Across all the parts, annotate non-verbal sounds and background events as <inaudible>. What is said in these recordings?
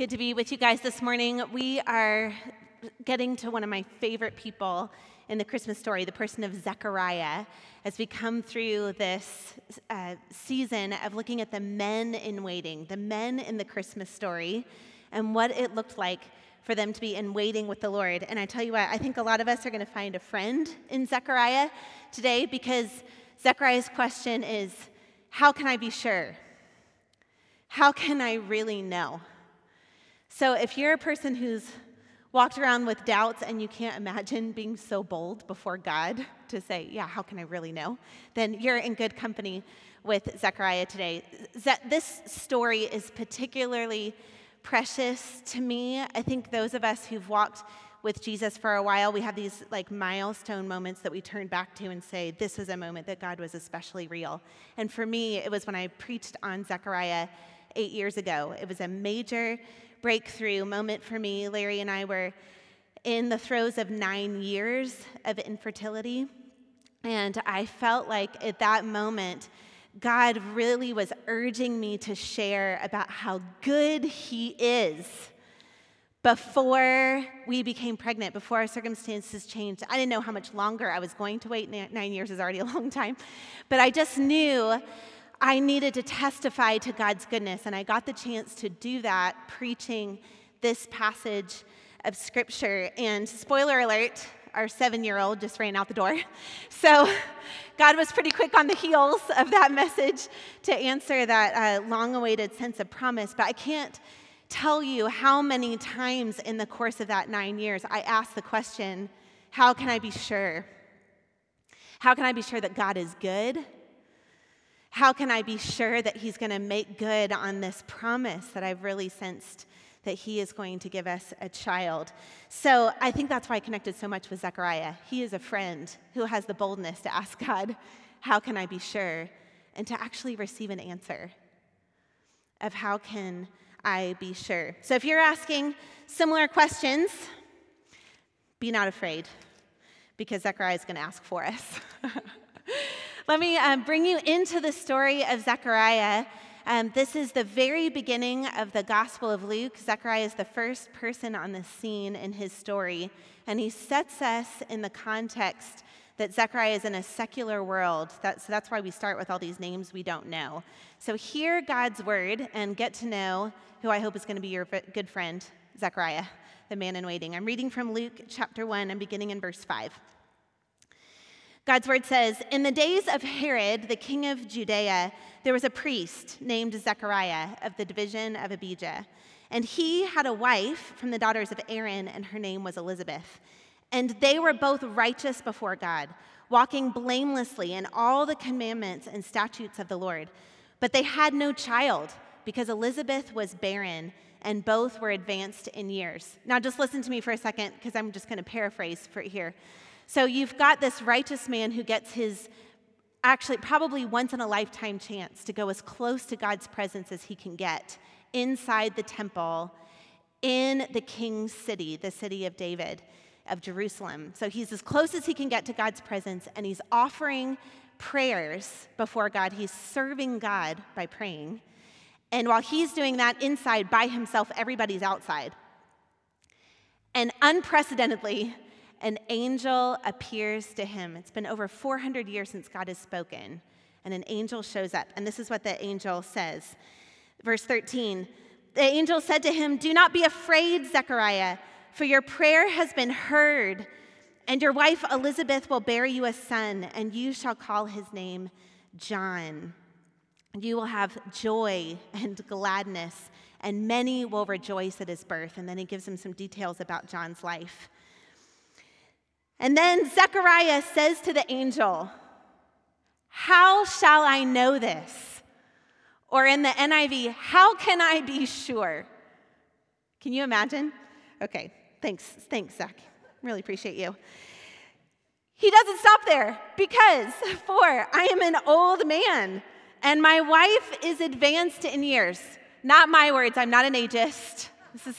Good to be with you guys this morning. We are getting to one of my favorite people in the Christmas story, the person of Zechariah, as we come through this uh, season of looking at the men in waiting, the men in the Christmas story, and what it looked like for them to be in waiting with the Lord. And I tell you what, I think a lot of us are going to find a friend in Zechariah today because Zechariah's question is how can I be sure? How can I really know? So if you're a person who's walked around with doubts and you can't imagine being so bold before God to say, Yeah, how can I really know? Then you're in good company with Zechariah today. This story is particularly precious to me. I think those of us who've walked with Jesus for a while, we have these like milestone moments that we turn back to and say, This was a moment that God was especially real. And for me, it was when I preached on Zechariah eight years ago. It was a major breakthrough moment for me. Larry and I were in the throes of nine years of infertility. And I felt like at that moment, God really was urging me to share about how good He is before we became pregnant, before our circumstances changed. I didn't know how much longer I was going to wait. Nine years is already a long time. But I just knew I needed to testify to God's goodness, and I got the chance to do that preaching this passage of Scripture. And spoiler alert, our seven year old just ran out the door. <laughs> So God was pretty quick on the heels of that message to answer that uh, long awaited sense of promise. But I can't tell you how many times in the course of that nine years I asked the question how can I be sure? How can I be sure that God is good? How can I be sure that He's going to make good on this promise that I've really sensed that He is going to give us a child? So I think that's why I connected so much with Zechariah. He is a friend who has the boldness to ask <laughs> God, How can I be sure? and to actually receive an answer of how can I be sure. So if you're asking similar questions, be not afraid because Zechariah is going to ask for us. <laughs> Let me um, bring you into the story of Zechariah. Um, this is the very beginning of the Gospel of Luke. Zechariah is the first person on the scene in his story, and he sets us in the context that Zechariah is in a secular world. That, so that's why we start with all these names we don't know. So hear God's word and get to know who I hope is going to be your good friend, Zechariah, the man in waiting. I'm reading from Luke chapter 1. I'm beginning in verse 5. God's word says In the days of Herod, the king of Judea, there was a priest named Zechariah of the division of Abijah. And he had a wife from the daughters of Aaron, and her name was Elizabeth. And they were both righteous before God, walking blamelessly in all the commandments and statutes of the Lord. But they had no child because Elizabeth was barren and both were advanced in years. Now, just listen to me for a second because I'm just going to paraphrase for here. So you've got this righteous man who gets his actually probably once in a lifetime chance to go as close to God's presence as he can get inside the temple in the king's city, the city of David, of Jerusalem. So he's as close as he can get to God's presence and he's offering prayers before God. He's serving God by praying. And while he's doing that inside by himself, everybody's outside. And unprecedentedly, an angel appears to him. It's been over 400 years since God has spoken, and an angel shows up. And this is what the angel says. Verse 13 The angel said to him, Do not be afraid, Zechariah, for your prayer has been heard, and your wife Elizabeth will bear you a son, and you shall call his name John. You will have joy and gladness, and many will rejoice at his birth. And then he gives him some details about John's life. And then Zechariah says to the angel, How shall I know this? Or in the NIV, How can I be sure? Can you imagine? Okay, thanks, thanks, Zach. Really appreciate you. He doesn't stop there because, <laughs> for I am an old man and my wife is advanced in years. Not my words, I'm not an ageist. This is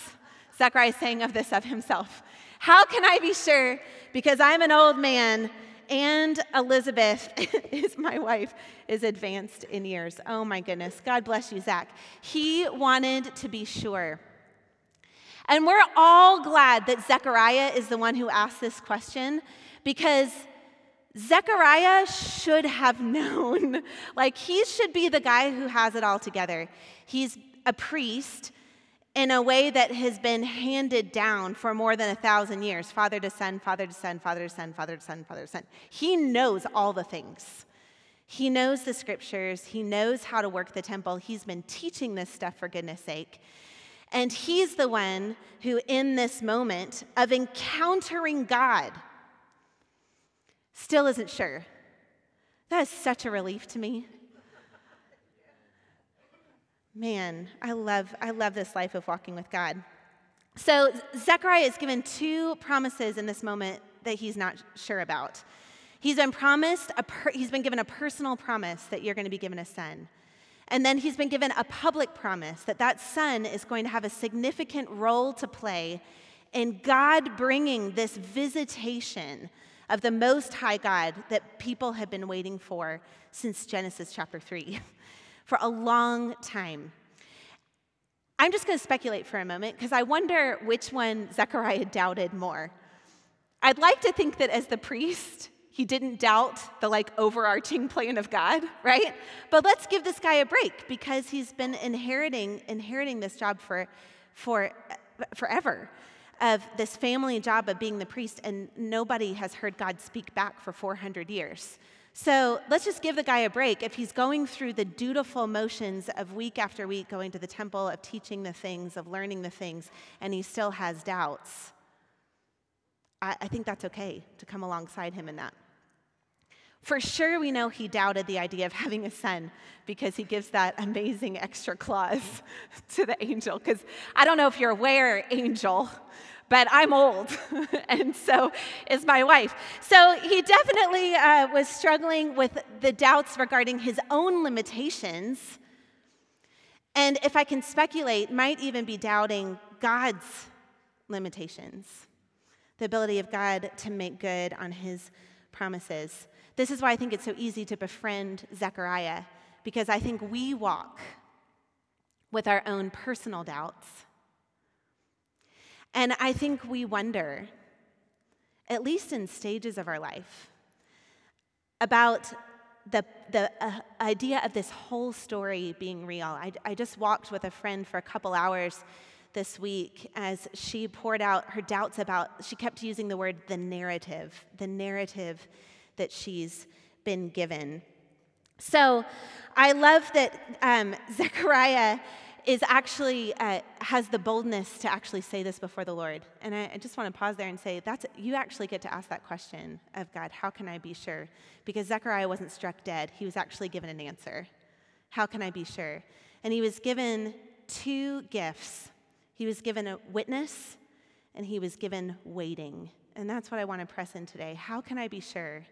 Zechariah saying of this of himself. How can I be sure? Because I'm an old man and Elizabeth <laughs> is my wife, is advanced in years. Oh my goodness. God bless you, Zach. He wanted to be sure. And we're all glad that Zechariah is the one who asked this question because Zechariah should have <laughs> known. like, he should be the guy who has it all together. He's a priest in a way that has been handed down for more than a thousand years father to son, father to son, father to son, father to son, father to son. He knows all the things. He knows the scriptures, he knows how to work the temple. He's been teaching this stuff for goodness sake. And he's the one who, in this moment of encountering God, still isn't sure. That is such a relief to me. Man, I love, I love this life of walking with God. So, Zechariah is given two promises in this moment that he's not sure about. He's been promised, a per, he's been given a personal promise that you're going to be given a son. And then he's been given a public promise that that son is going to have a significant role to play in God bringing this visitation of the Most High God that people have been waiting for since Genesis chapter 3 <laughs> for a long time. I'm just going to speculate for a moment because I wonder which one Zechariah doubted more. I'd like to think that as the priest, he didn't doubt the like overarching plan of God, right? But let's give this guy a break because he's been inheriting inheriting this job for for forever of this family job of being the priest and nobody has heard God speak back for 400 years. So let's just give the guy a break. If he's going through the dutiful motions of week after week going to the temple, of teaching the things, of learning the things, and he still has doubts, I, I think that's okay to come alongside him in that. For sure, we know he doubted the idea of having a son because he gives that amazing extra clause <laughs> to the angel. Because I don't know if you're aware, angel, but I'm old, <laughs> and so is my wife. So he definitely uh, was struggling with the doubts regarding his own limitations. And if I can speculate, might even be doubting God's limitations, the ability of God to make good on his promises. This is why I think it's so easy to befriend Zechariah, because I think we walk with our own personal doubts. And I think we wonder, at least in stages of our life, about the, the uh, idea of this whole story being real. I, I just walked with a friend for a couple hours this week as she poured out her doubts about, she kept using the word the narrative, the narrative that she's been given. So I love that um, <laughs> Zechariah is actually uh, has the boldness to actually say this before the Lord. And I, I, just want to pause there and say that's you actually get to ask that question of God, how can I be sure? Because Zechariah wasn't struck dead. He was actually given an answer. How can I be sure? And he was given two gifts. He was given a witness and he was given waiting. And that's what I want to press in today. How can I be sure?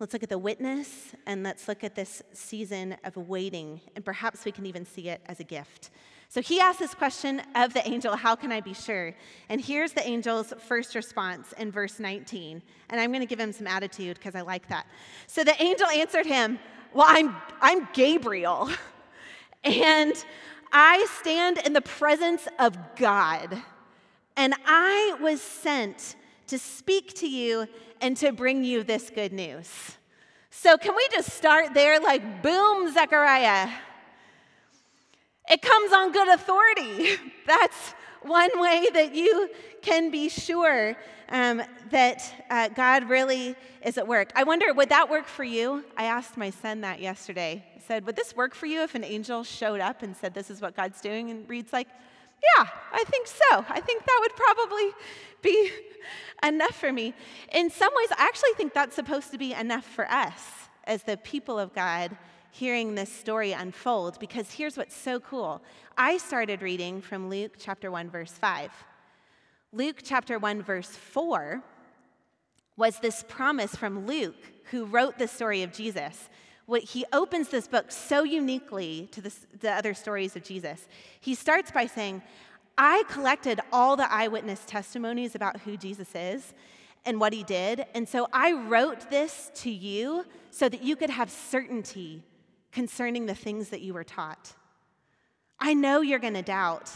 Let's look at the witness and let's look at this season of waiting, and perhaps we can even see it as a gift. So he asked this question of the angel, How can I be sure? And here's the angel's first response in verse 19. And I'm going to give him some attitude because I like that. So the angel answered him, Well, I'm, I'm Gabriel, <laughs> and I stand in the presence of God, and I was sent to speak to you and to bring you this good news. So, can we just start there like, boom, Zechariah? It comes on good authority. <laughs> That's one way that you can be sure um, that uh, God really is at work. I wonder, would that work for you? I asked my son that yesterday. I said, Would this work for you if an angel showed up and said, This is what God's doing? And Reed's like, Yeah, I think so. I think that would probably be <laughs> enough for me. In some ways, I actually think that's supposed to be enough for us as the people of God hearing this story unfold because here's what's so cool. I started reading from Luke chapter 1, verse 5. Luke chapter 1, verse 4 was this promise from Luke, who wrote the story of Jesus. What, he opens this book so uniquely to the, the other stories of Jesus. He starts by saying, I collected all the eyewitness testimonies about who Jesus is and what he did. And so I wrote this to you so that you could have certainty concerning the things that you were taught. I know you're going to doubt.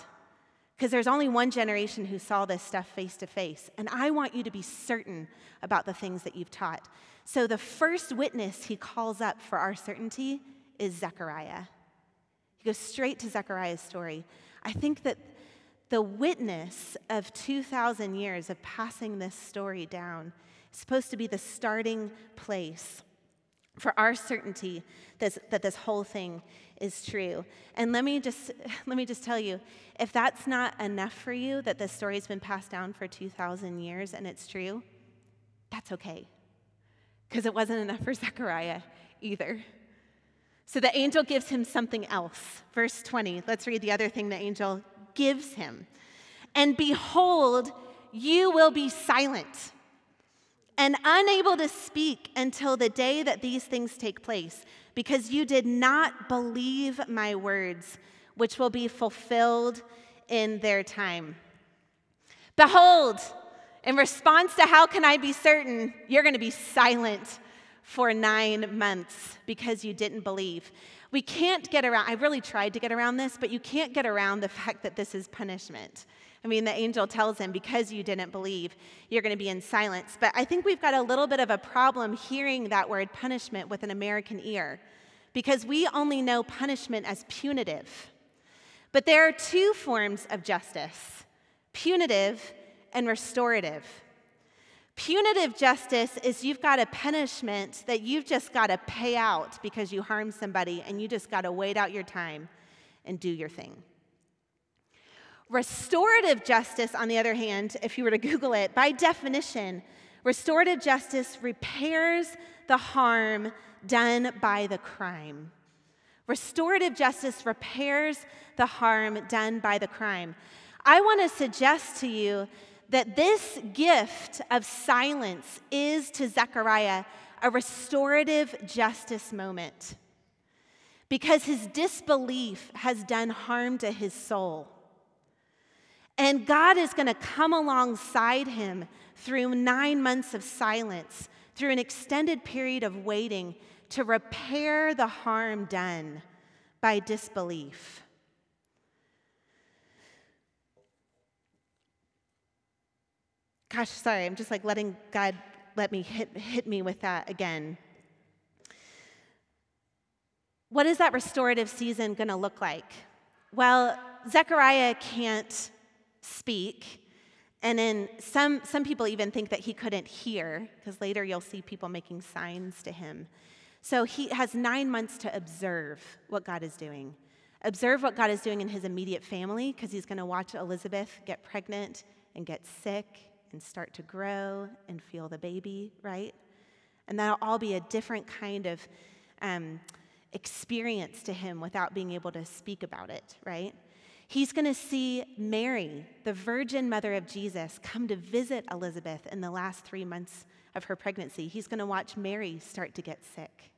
Because there's only one generation who saw this stuff face to face. And I want you to be certain about the things that you've taught. So the first witness he calls up for our certainty is Zechariah. He goes straight to Zechariah's story. I think that the witness of 2,000 years of passing this story down is supposed to be the starting place for our certainty that, that this whole thing is true. And let me just <laughs> let me just tell you, if that's not enough for you that this story has been passed down for 2000 years and it's true, that's okay. Cuz it wasn't enough for Zechariah either. So the angel gives him something else. Verse 20. Let's read the other thing the angel gives him. And behold, you will be silent and unable to speak until the day that these things take place, because you did not believe my words, which will be fulfilled in their time. Behold, in response to how can I be certain, you're going to be silent for nine months because you didn't believe. We can't get around, I really tried to get around this, but you can't get around the fact that this is punishment. I mean, the angel tells him, because you didn't believe, you're going to be in silence. But I think we've got a little bit of a problem hearing that word punishment with an American ear because we only know punishment as punitive. But there are two forms of justice punitive and restorative. Punitive justice is you've got a punishment that you've just got to pay out because you harmed somebody and you just got to wait out your time and do your thing. Restorative justice, on the other hand, if you were to Google it, by definition, restorative justice repairs the harm done by the crime. Restorative justice repairs the harm done by the crime. I want to suggest to you that this gift of silence is to Zechariah a restorative justice moment because his disbelief has done harm to his soul. And God is going to come alongside him through nine months of silence, through an extended period of waiting to repair the harm done by disbelief. Gosh, sorry, I'm just like letting God let me hit, hit me with that again. What is that restorative season going to look like? Well, Zechariah can't speak. And then some, some people even think that he couldn't hear, because later you'll see people making signs to him. So he has nine months to observe what God is doing. Observe what God is doing in his immediate family, because he's going to watch Elizabeth get pregnant and get sick and start to grow and feel the baby, right? And that'll all be a different kind of um, experience to him without being able to speak about it, right? He's going to see Mary, the virgin mother of Jesus, come to visit Elizabeth in the last three months of her pregnancy. He's going to watch Mary start to get sick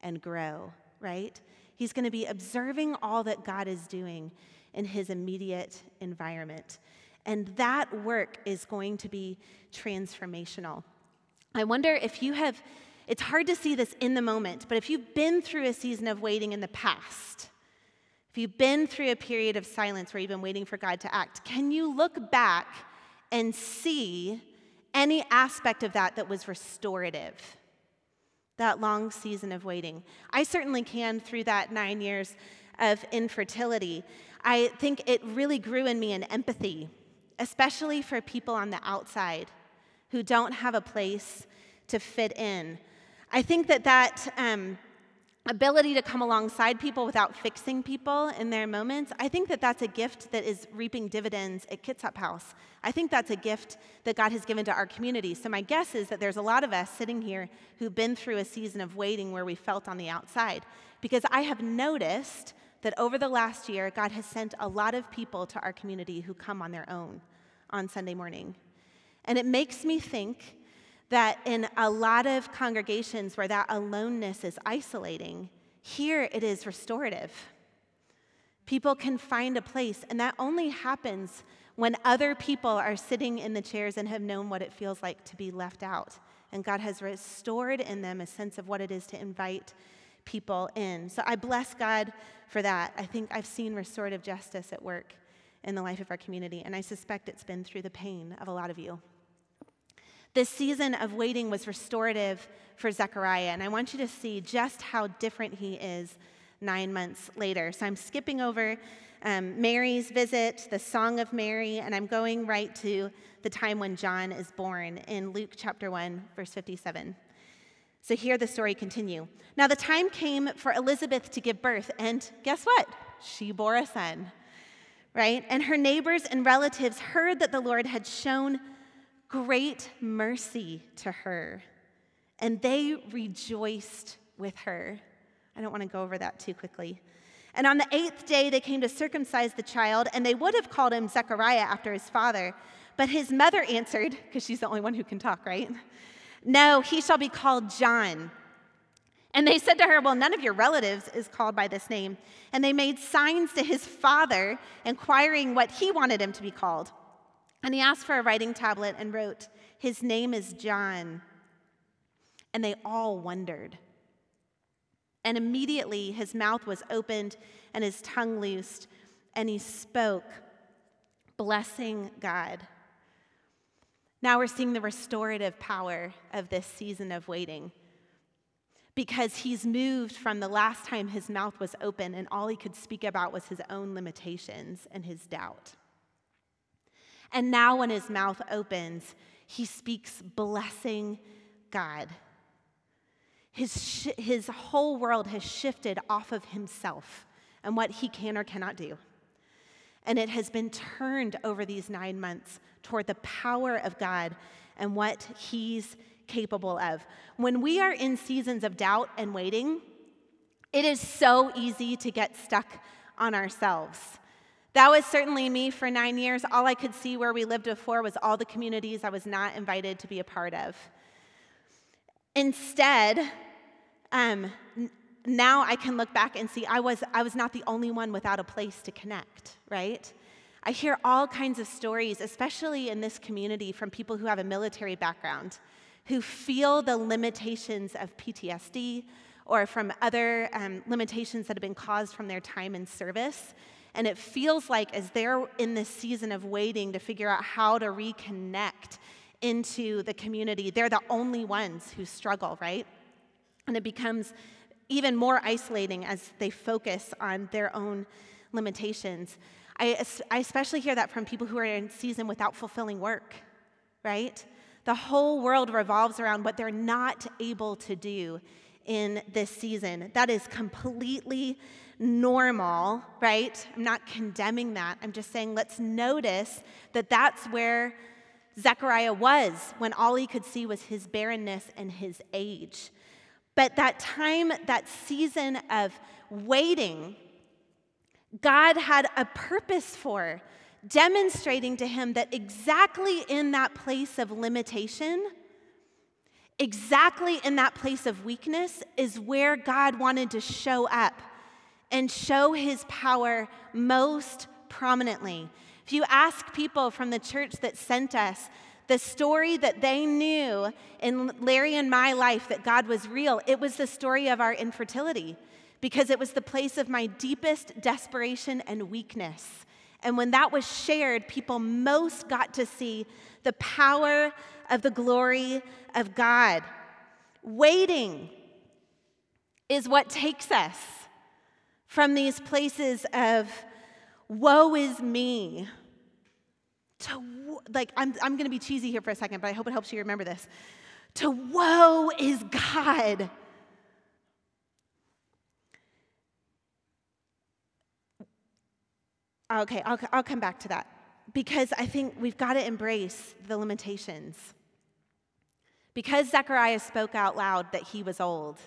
and grow, right? He's going to be observing all that God is doing in his immediate environment. And that work is going to be transformational. I wonder if you have, it's hard to see this in the moment, but if you've been through a season of waiting in the past, if you've been through a period of silence where you've been waiting for God to act, can you look back and see any aspect of that that was restorative? That long season of waiting. I certainly can through that nine years of infertility. I think it really grew in me an empathy, especially for people on the outside who don't have a place to fit in. I think that that um, ability to come alongside people without fixing people in their moments, I think that that's a gift that is reaping dividends at Kitsap House. I think that's a gift that God has given to our community. So my guess is that there's a lot of us sitting here who've been through a season of waiting where we felt on the outside. Because I have noticed that over the last year, God has sent a lot of people to our community who come on their own on Sunday morning. And it makes me think that in a lot of congregations where that aloneness is isolating, here it is restorative. People can find a place, and that only happens when other people are sitting in the chairs and have known what it feels like to be left out. And God has restored in them a sense of what it is to invite people in. So I bless God for that. I think I've seen restorative justice at work in the life of our community, and I suspect it's been through the pain of a lot of you. This season of waiting was restorative for Zechariah, and I want you to see just how different he is nine months later. So I'm skipping over um, Mary's visit, the Song of Mary, and I'm going right to the time when John is born in Luke chapter 1, verse 57. So here the story continue. Now the time came for Elizabeth to give birth, and guess what? She bore a son, right? And her neighbors and relatives heard that the Lord had shown great mercy to her, and they rejoiced with her. I don't want to go over that too quickly. And on the eighth day, they came to circumcise the child, and they would have called him Zechariah after his father. But his mother answered, because she's the only one who can talk, right? No, he shall be called John. And they said to her, Well, none of your relatives is called by this name. And they made signs to his father, inquiring what he wanted him to be called. And he asked for a writing tablet and wrote, His name is John. And they all wondered. And immediately his mouth was opened and his tongue loosed, and he spoke, blessing God. Now we're seeing the restorative power of this season of waiting because he's moved from the last time his mouth was open and all he could speak about was his own limitations and his doubt. And now, when his mouth opens, he speaks blessing God. His, sh- his whole world has shifted off of himself and what he can or cannot do. And it has been turned over these nine months toward the power of God and what He's capable of. When we are in seasons of doubt and waiting, it is so easy to get stuck on ourselves. That was certainly me for nine years. All I could see where we lived before was all the communities I was not invited to be a part of. Instead, um, now I can look back and see I was, I was not the only one without a place to connect, right? I hear all kinds of stories, especially in this community, from people who have a military background, who feel the limitations of PTSD or from other um, limitations that have been caused from their time in service. And it feels like as they're in this season of waiting to figure out how to reconnect into the community, they're the only ones who struggle, right? And it becomes even more isolating as they focus on their own limitations. I, I especially hear that from people who are in season without fulfilling work, right? The whole world revolves around what they're not able to do in this season. That is completely normal, right? I'm not condemning that. I'm just saying let's notice that that's where Zechariah was when all he could see was his barrenness and his age. But that time, that season of waiting, God had a purpose for, demonstrating to him that exactly in that place of limitation, exactly in that place of weakness, is where God wanted to show up and show his power most prominently. If you ask people from the church that sent us, the story that they knew in Larry and my life that God was real, it was the story of our infertility because it was the place of my deepest desperation and weakness. And when that was shared, people most got to see the power of the glory of God. Waiting is what takes us from these places of woe is me to like I'm, I'm going to be cheesy here for a second, but I hope it helps you remember this. To woe is God. Okay, I'll, I'll come back to that because I think we've got to embrace the limitations. Because Zechariah spoke out loud that he was old,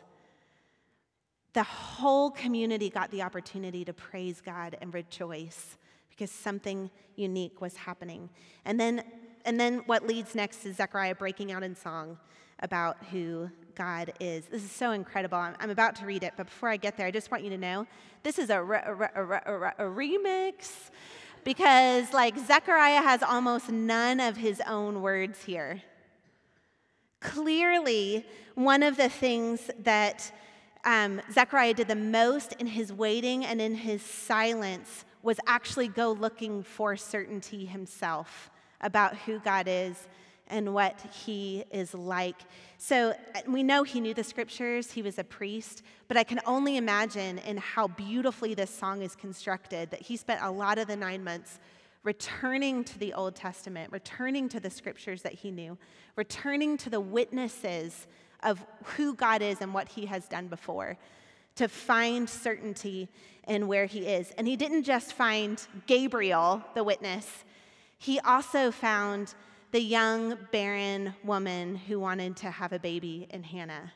the whole community got the opportunity to praise God and rejoice because something unique was happening. And then, and then what leads next is Zechariah breaking out in song about who God is. This is so incredible. I'm, I'm about to read it, but before I get there, I just want you to know this is a, re- a, re- a remix because, like, Zechariah has almost none of his own words here. Clearly, one of the things that um, Zechariah did the most in his waiting and in his silence was actually go looking for certainty himself about who God is and what he is like. So uh, we know he knew the scriptures, he was a priest, but I can only imagine in how beautifully this song is constructed that he spent a lot of the nine months returning to the Old Testament, returning to the scriptures that he knew, returning to the witnesses of who God is and what he has done before to find certainty in where he is. And he didn't just find Gabriel, the witness, he also found the young barren woman who wanted to have a baby in Hannah.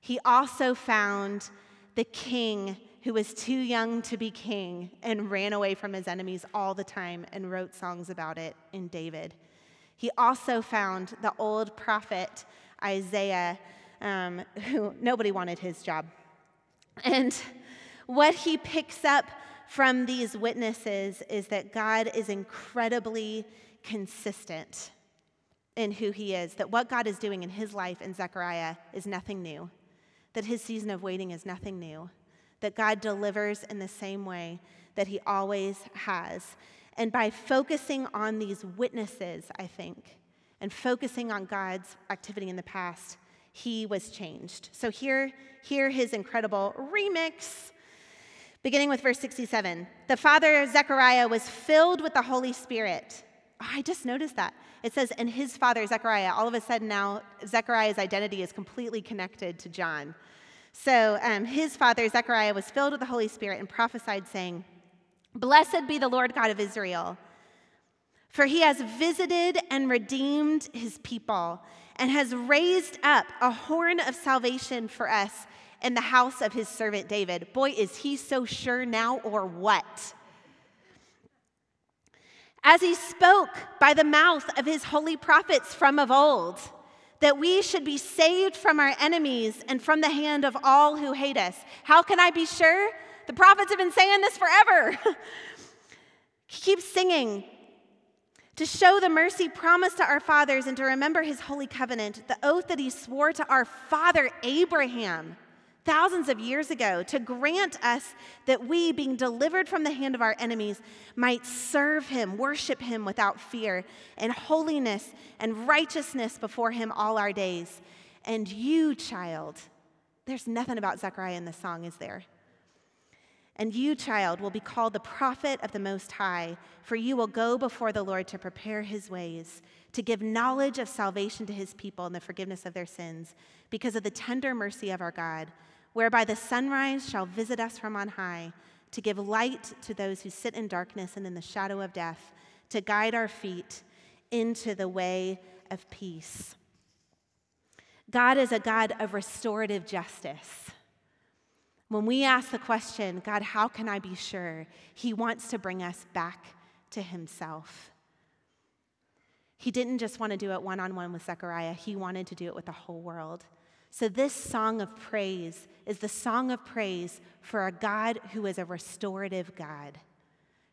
He also found the king who was too young to be king and ran away from his enemies all the time and wrote songs about it in David. He also found the old prophet Isaiah, um, who nobody wanted his job. And what he picks up from these witnesses is that God is incredibly consistent in who he is, that what God is doing in his life in Zechariah is nothing new, that his season of waiting is nothing new, that God delivers in the same way that he always has. And by focusing on these witnesses, I think, and focusing on God's activity in the past, he was changed. So here, hear his incredible remix. Beginning with verse 67. The father Zechariah was filled with the Holy Spirit. Oh, I just noticed that. It says, and his father, Zechariah, all of a sudden now, Zechariah's identity is completely connected to John. So um, his father, Zechariah, was filled with the Holy Spirit and prophesied, saying, Blessed be the Lord God of Israel, for he has visited and redeemed his people and has raised up a horn of salvation for us in the house of his servant David. Boy, is he so sure now, or what? As he spoke by the mouth of his holy prophets from of old, that we should be saved from our enemies and from the hand of all who hate us. How can I be sure? The prophets have been saying this forever. <laughs> Keep singing. To show the mercy promised to our fathers and to remember his holy covenant, the oath that he swore to our father Abraham thousands of years ago to grant us that we, being delivered from the hand of our enemies, might serve him, worship him without fear, and holiness and righteousness before him all our days. And you, child, there's nothing about Zechariah in the song, is there? And you, child, will be called the prophet of the Most High, for you will go before the Lord to prepare his ways, to give knowledge of salvation to his people and the forgiveness of their sins, because of the tender mercy of our God whereby the sunrise shall visit us from on high, to give light to those who sit in darkness and in the shadow of death, to guide our feet into the way of peace. God is a God of restorative justice. When we ask the question, God, how can I be sure? He wants to bring us back to Himself. He didn't just want to do it one on one with Zechariah, He wanted to do it with the whole world. So, this song of praise is the song of praise for a God who is a restorative God,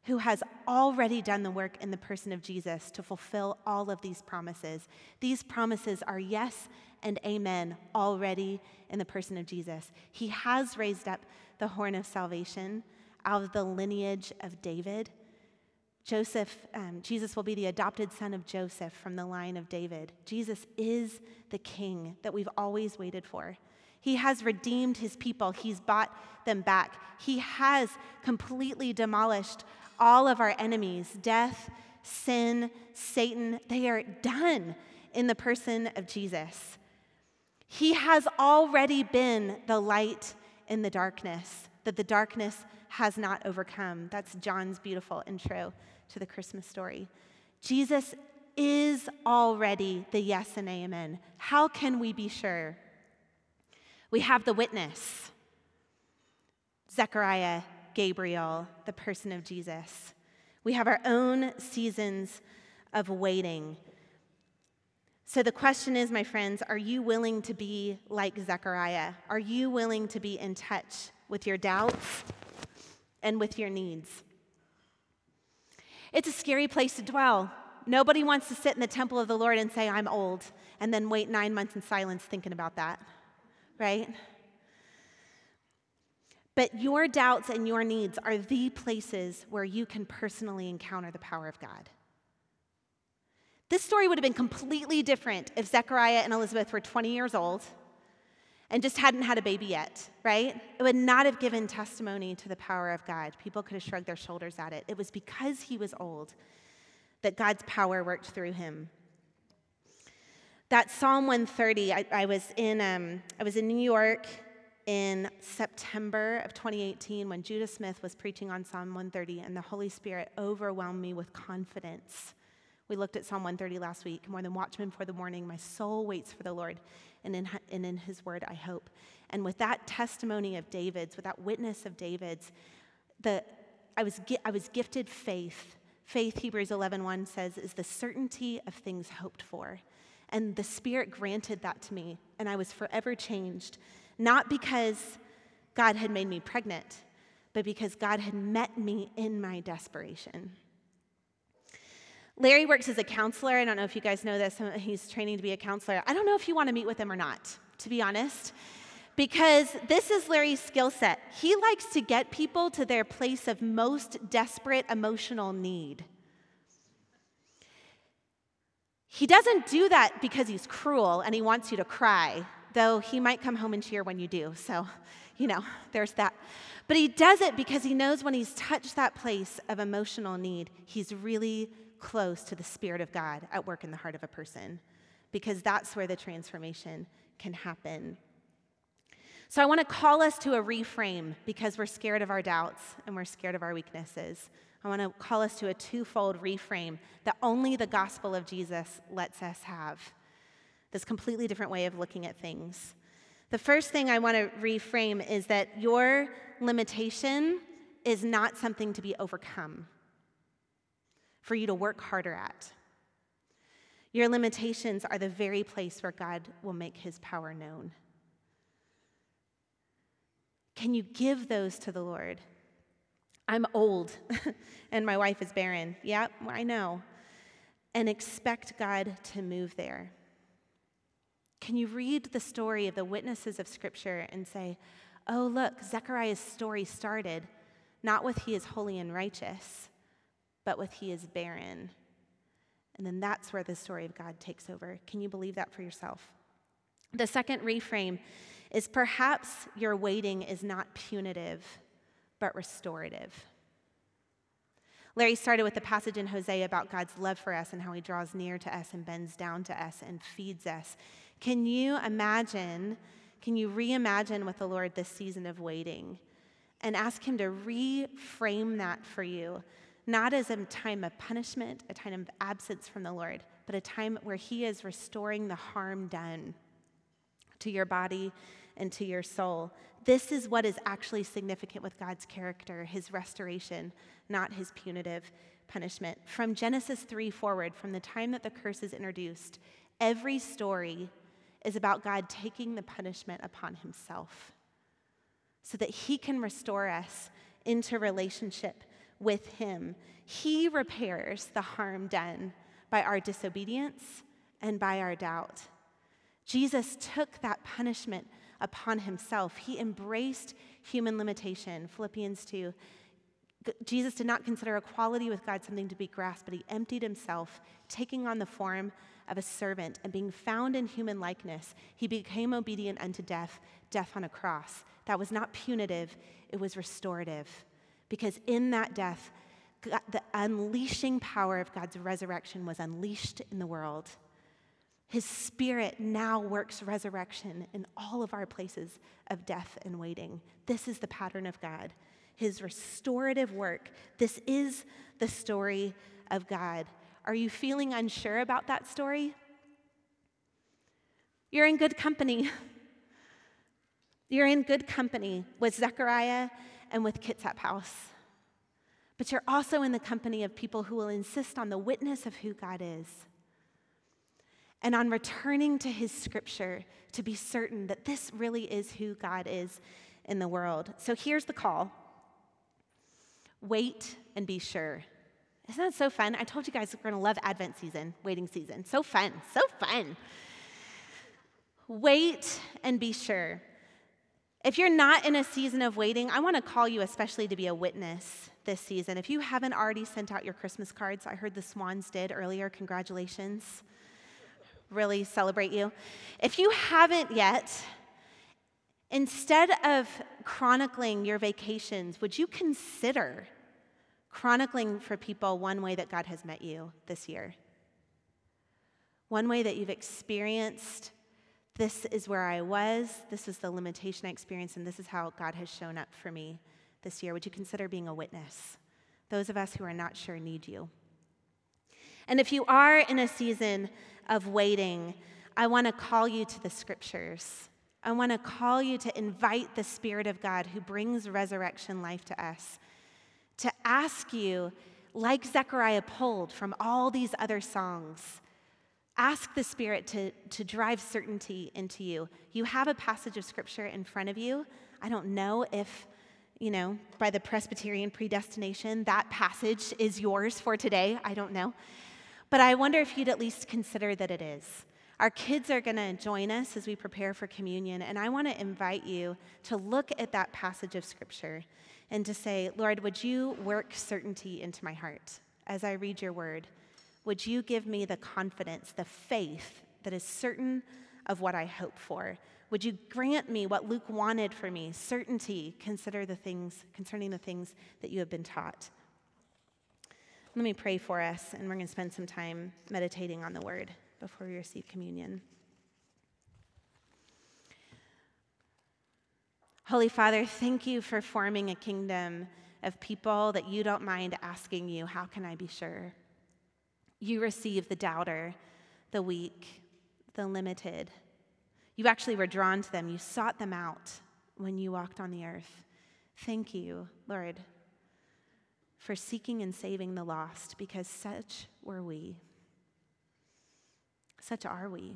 who has already done the work in the person of Jesus to fulfill all of these promises. These promises are yes and amen already in the person of Jesus. He has raised up the horn of salvation out of the lineage of David. Joseph, um, Jesus will be the adopted son of Joseph from the line of David. Jesus is the king that we've always waited for. He has redeemed his people, he's bought them back. He has completely demolished all of our enemies death, sin, Satan. They are done in the person of Jesus. He has already been the light in the darkness that the darkness has not overcome. That's John's beautiful intro to the Christmas story. Jesus is already the yes and amen. How can we be sure? We have the witness Zechariah, Gabriel, the person of Jesus. We have our own seasons of waiting. So the question is, my friends, are you willing to be like Zechariah? Are you willing to be in touch with your doubts and with your needs? It's a scary place to dwell. Nobody wants to sit in the temple of the Lord and say, I'm old, and then wait nine months in silence thinking about that, right? But your doubts and your needs are the places where you can personally encounter the power of God. This story would have been completely different if Zechariah and Elizabeth were 20 years old and just hadn't had a baby yet, right? It would not have given testimony to the power of God. People could have shrugged their shoulders at it. It was because he was old that God's power worked through him. That Psalm 130, I, I was in um, I was in New York in September of 2018 when Judah Smith was preaching on Psalm 130, and the Holy Spirit overwhelmed me with confidence we looked at Psalm 130 last week. More than watchmen for the morning, my soul waits for the Lord, and in, and in his word I hope. And with that testimony of David's, with that witness of David's, the, I, was, I was gifted faith. Faith, Hebrews 11.1 says, is the certainty of things hoped for. And the Spirit granted that to me, and I was forever changed. Not because God had made me pregnant, but because God had met me in my desperation. Larry works as a counselor. I don't know if you guys know this. He's training to be a counselor. I don't know if you want to meet with him or not, to be honest, because this is Larry's skill set. He likes to get people to their place of most desperate emotional need. He doesn't do that because he's cruel and he wants you to cry, though he might come home and cheer when you do. So, you know, there's that. But he does it because he knows when he's touched that place of emotional need, he's really close to the Spirit of God at work in the heart of a person, because that's where the transformation can happen. So I want to call us to a reframe because we're scared of our doubts and we're scared of our weaknesses. I want to call us to a twofold reframe that only the gospel of Jesus lets us have. This completely different way of looking at things. The first thing I want to reframe is that your limitation is not something to be overcome for you to work harder at. Your limitations are the very place where God will make his power known. Can you give those to the Lord? I'm old <laughs> and my wife is barren. Yep, I know. And expect God to move there. Can you read the story of the witnesses of Scripture and say, oh, look, Zechariah's story started not with he is holy and righteous, but with he is barren. And then that's where the story of God takes over. Can you believe that for yourself? The second reframe is perhaps your waiting is not punitive, but restorative. Larry started with the passage in Hosea about God's love for us and how he draws near to us and bends down to us and feeds us. Can you imagine, can you reimagine with the Lord this season of waiting and ask him to reframe that for you not as a time of punishment, a time of absence from the Lord, but a time where He is restoring the harm done to your body and to your soul. This is what is actually significant with God's character His restoration, not His punitive punishment. From Genesis 3 forward, from the time that the curse is introduced, every story is about God taking the punishment upon Himself so that He can restore us into relationship with him. He repairs the harm done by our disobedience and by our doubt. Jesus took that punishment upon himself. He embraced human limitation. Philippians 2. Jesus did not consider equality with God something to be grasped, but he emptied himself, taking on the form of a servant and being found in human likeness. He became obedient unto death, death on a cross. That was not punitive, it was restorative. Because in that death, God, the unleashing power of God's resurrection was unleashed in the world. His spirit now works resurrection in all of our places of death and waiting. This is the pattern of God, his restorative work. This is the story of God. Are you feeling unsure about that story? You're in good company. <laughs> You're in good company with Zechariah and with Kitsap House. But you're also in the company of people who will insist on the witness of who God is and on returning to his scripture to be certain that this really is who God is in the world. So here's the call wait and be sure. Isn't that so fun? I told you guys we're going to love Advent season, waiting season. So fun, so fun. Wait and be sure. If you're not in a season of waiting, I want to call you especially to be a witness this season. If you haven't already sent out your Christmas cards, I heard the Swans did earlier. Congratulations. Really celebrate you. If you haven't yet, instead of chronicling your vacations, would you consider chronicling for people one way that God has met you this year? One way that you've experienced this is where I was, this is the limitation I experienced, and this is how God has shown up for me this year. Would you consider being a witness? Those of us who are not sure need you. And if you are in a season of waiting, I want to call you to the scriptures. I want to call you to invite the Spirit of God who brings resurrection life to us, to ask you, like Zechariah pulled from all these other songs, ask the Spirit to, to drive certainty into you. You have a passage of scripture in front of you. I don't know if you know, by the Presbyterian predestination, that passage is yours for today. I don't know. But I wonder if you'd at least consider that it is. Our kids are going to join us as we prepare for communion, and I want to invite you to look at that passage of Scripture and to say, Lord, would you work certainty into my heart as I read your word? Would you give me the confidence, the faith that is certain of what I hope for? Would you grant me what Luke wanted for me, certainty, consider the things concerning the things that you have been taught? Let me pray for us, and we're going to spend some time meditating on the word before we receive communion. Holy Father, thank you for forming a kingdom of people that you don't mind asking you, How can I be sure? You receive the doubter, the weak, the limited, you actually were drawn to them. You sought them out when you walked on the earth. Thank you, Lord, for seeking and saving the lost, because such were we. Such are we.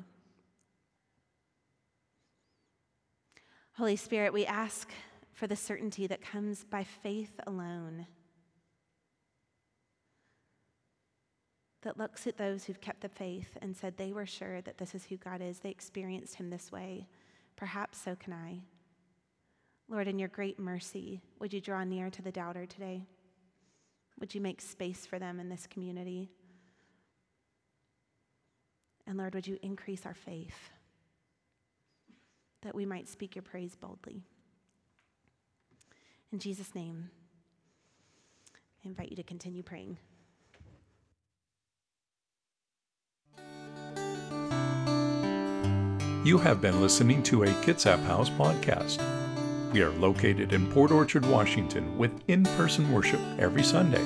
Holy Spirit, we ask for the certainty that comes by faith alone. That looks at those who've kept the faith and said they were sure that this is who God is. They experienced him this way. Perhaps so can I. Lord, in your great mercy, would you draw near to the doubter today? Would you make space for them in this community? And Lord, would you increase our faith that we might speak your praise boldly? In Jesus' name, I invite you to continue praying. You have been listening to a Kitsap House podcast. We are located in Port Orchard, Washington, with in person worship every Sunday.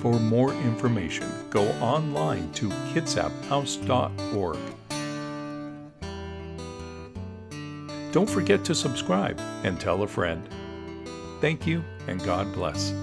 For more information, go online to kitsaphouse.org. Don't forget to subscribe and tell a friend. Thank you, and God bless.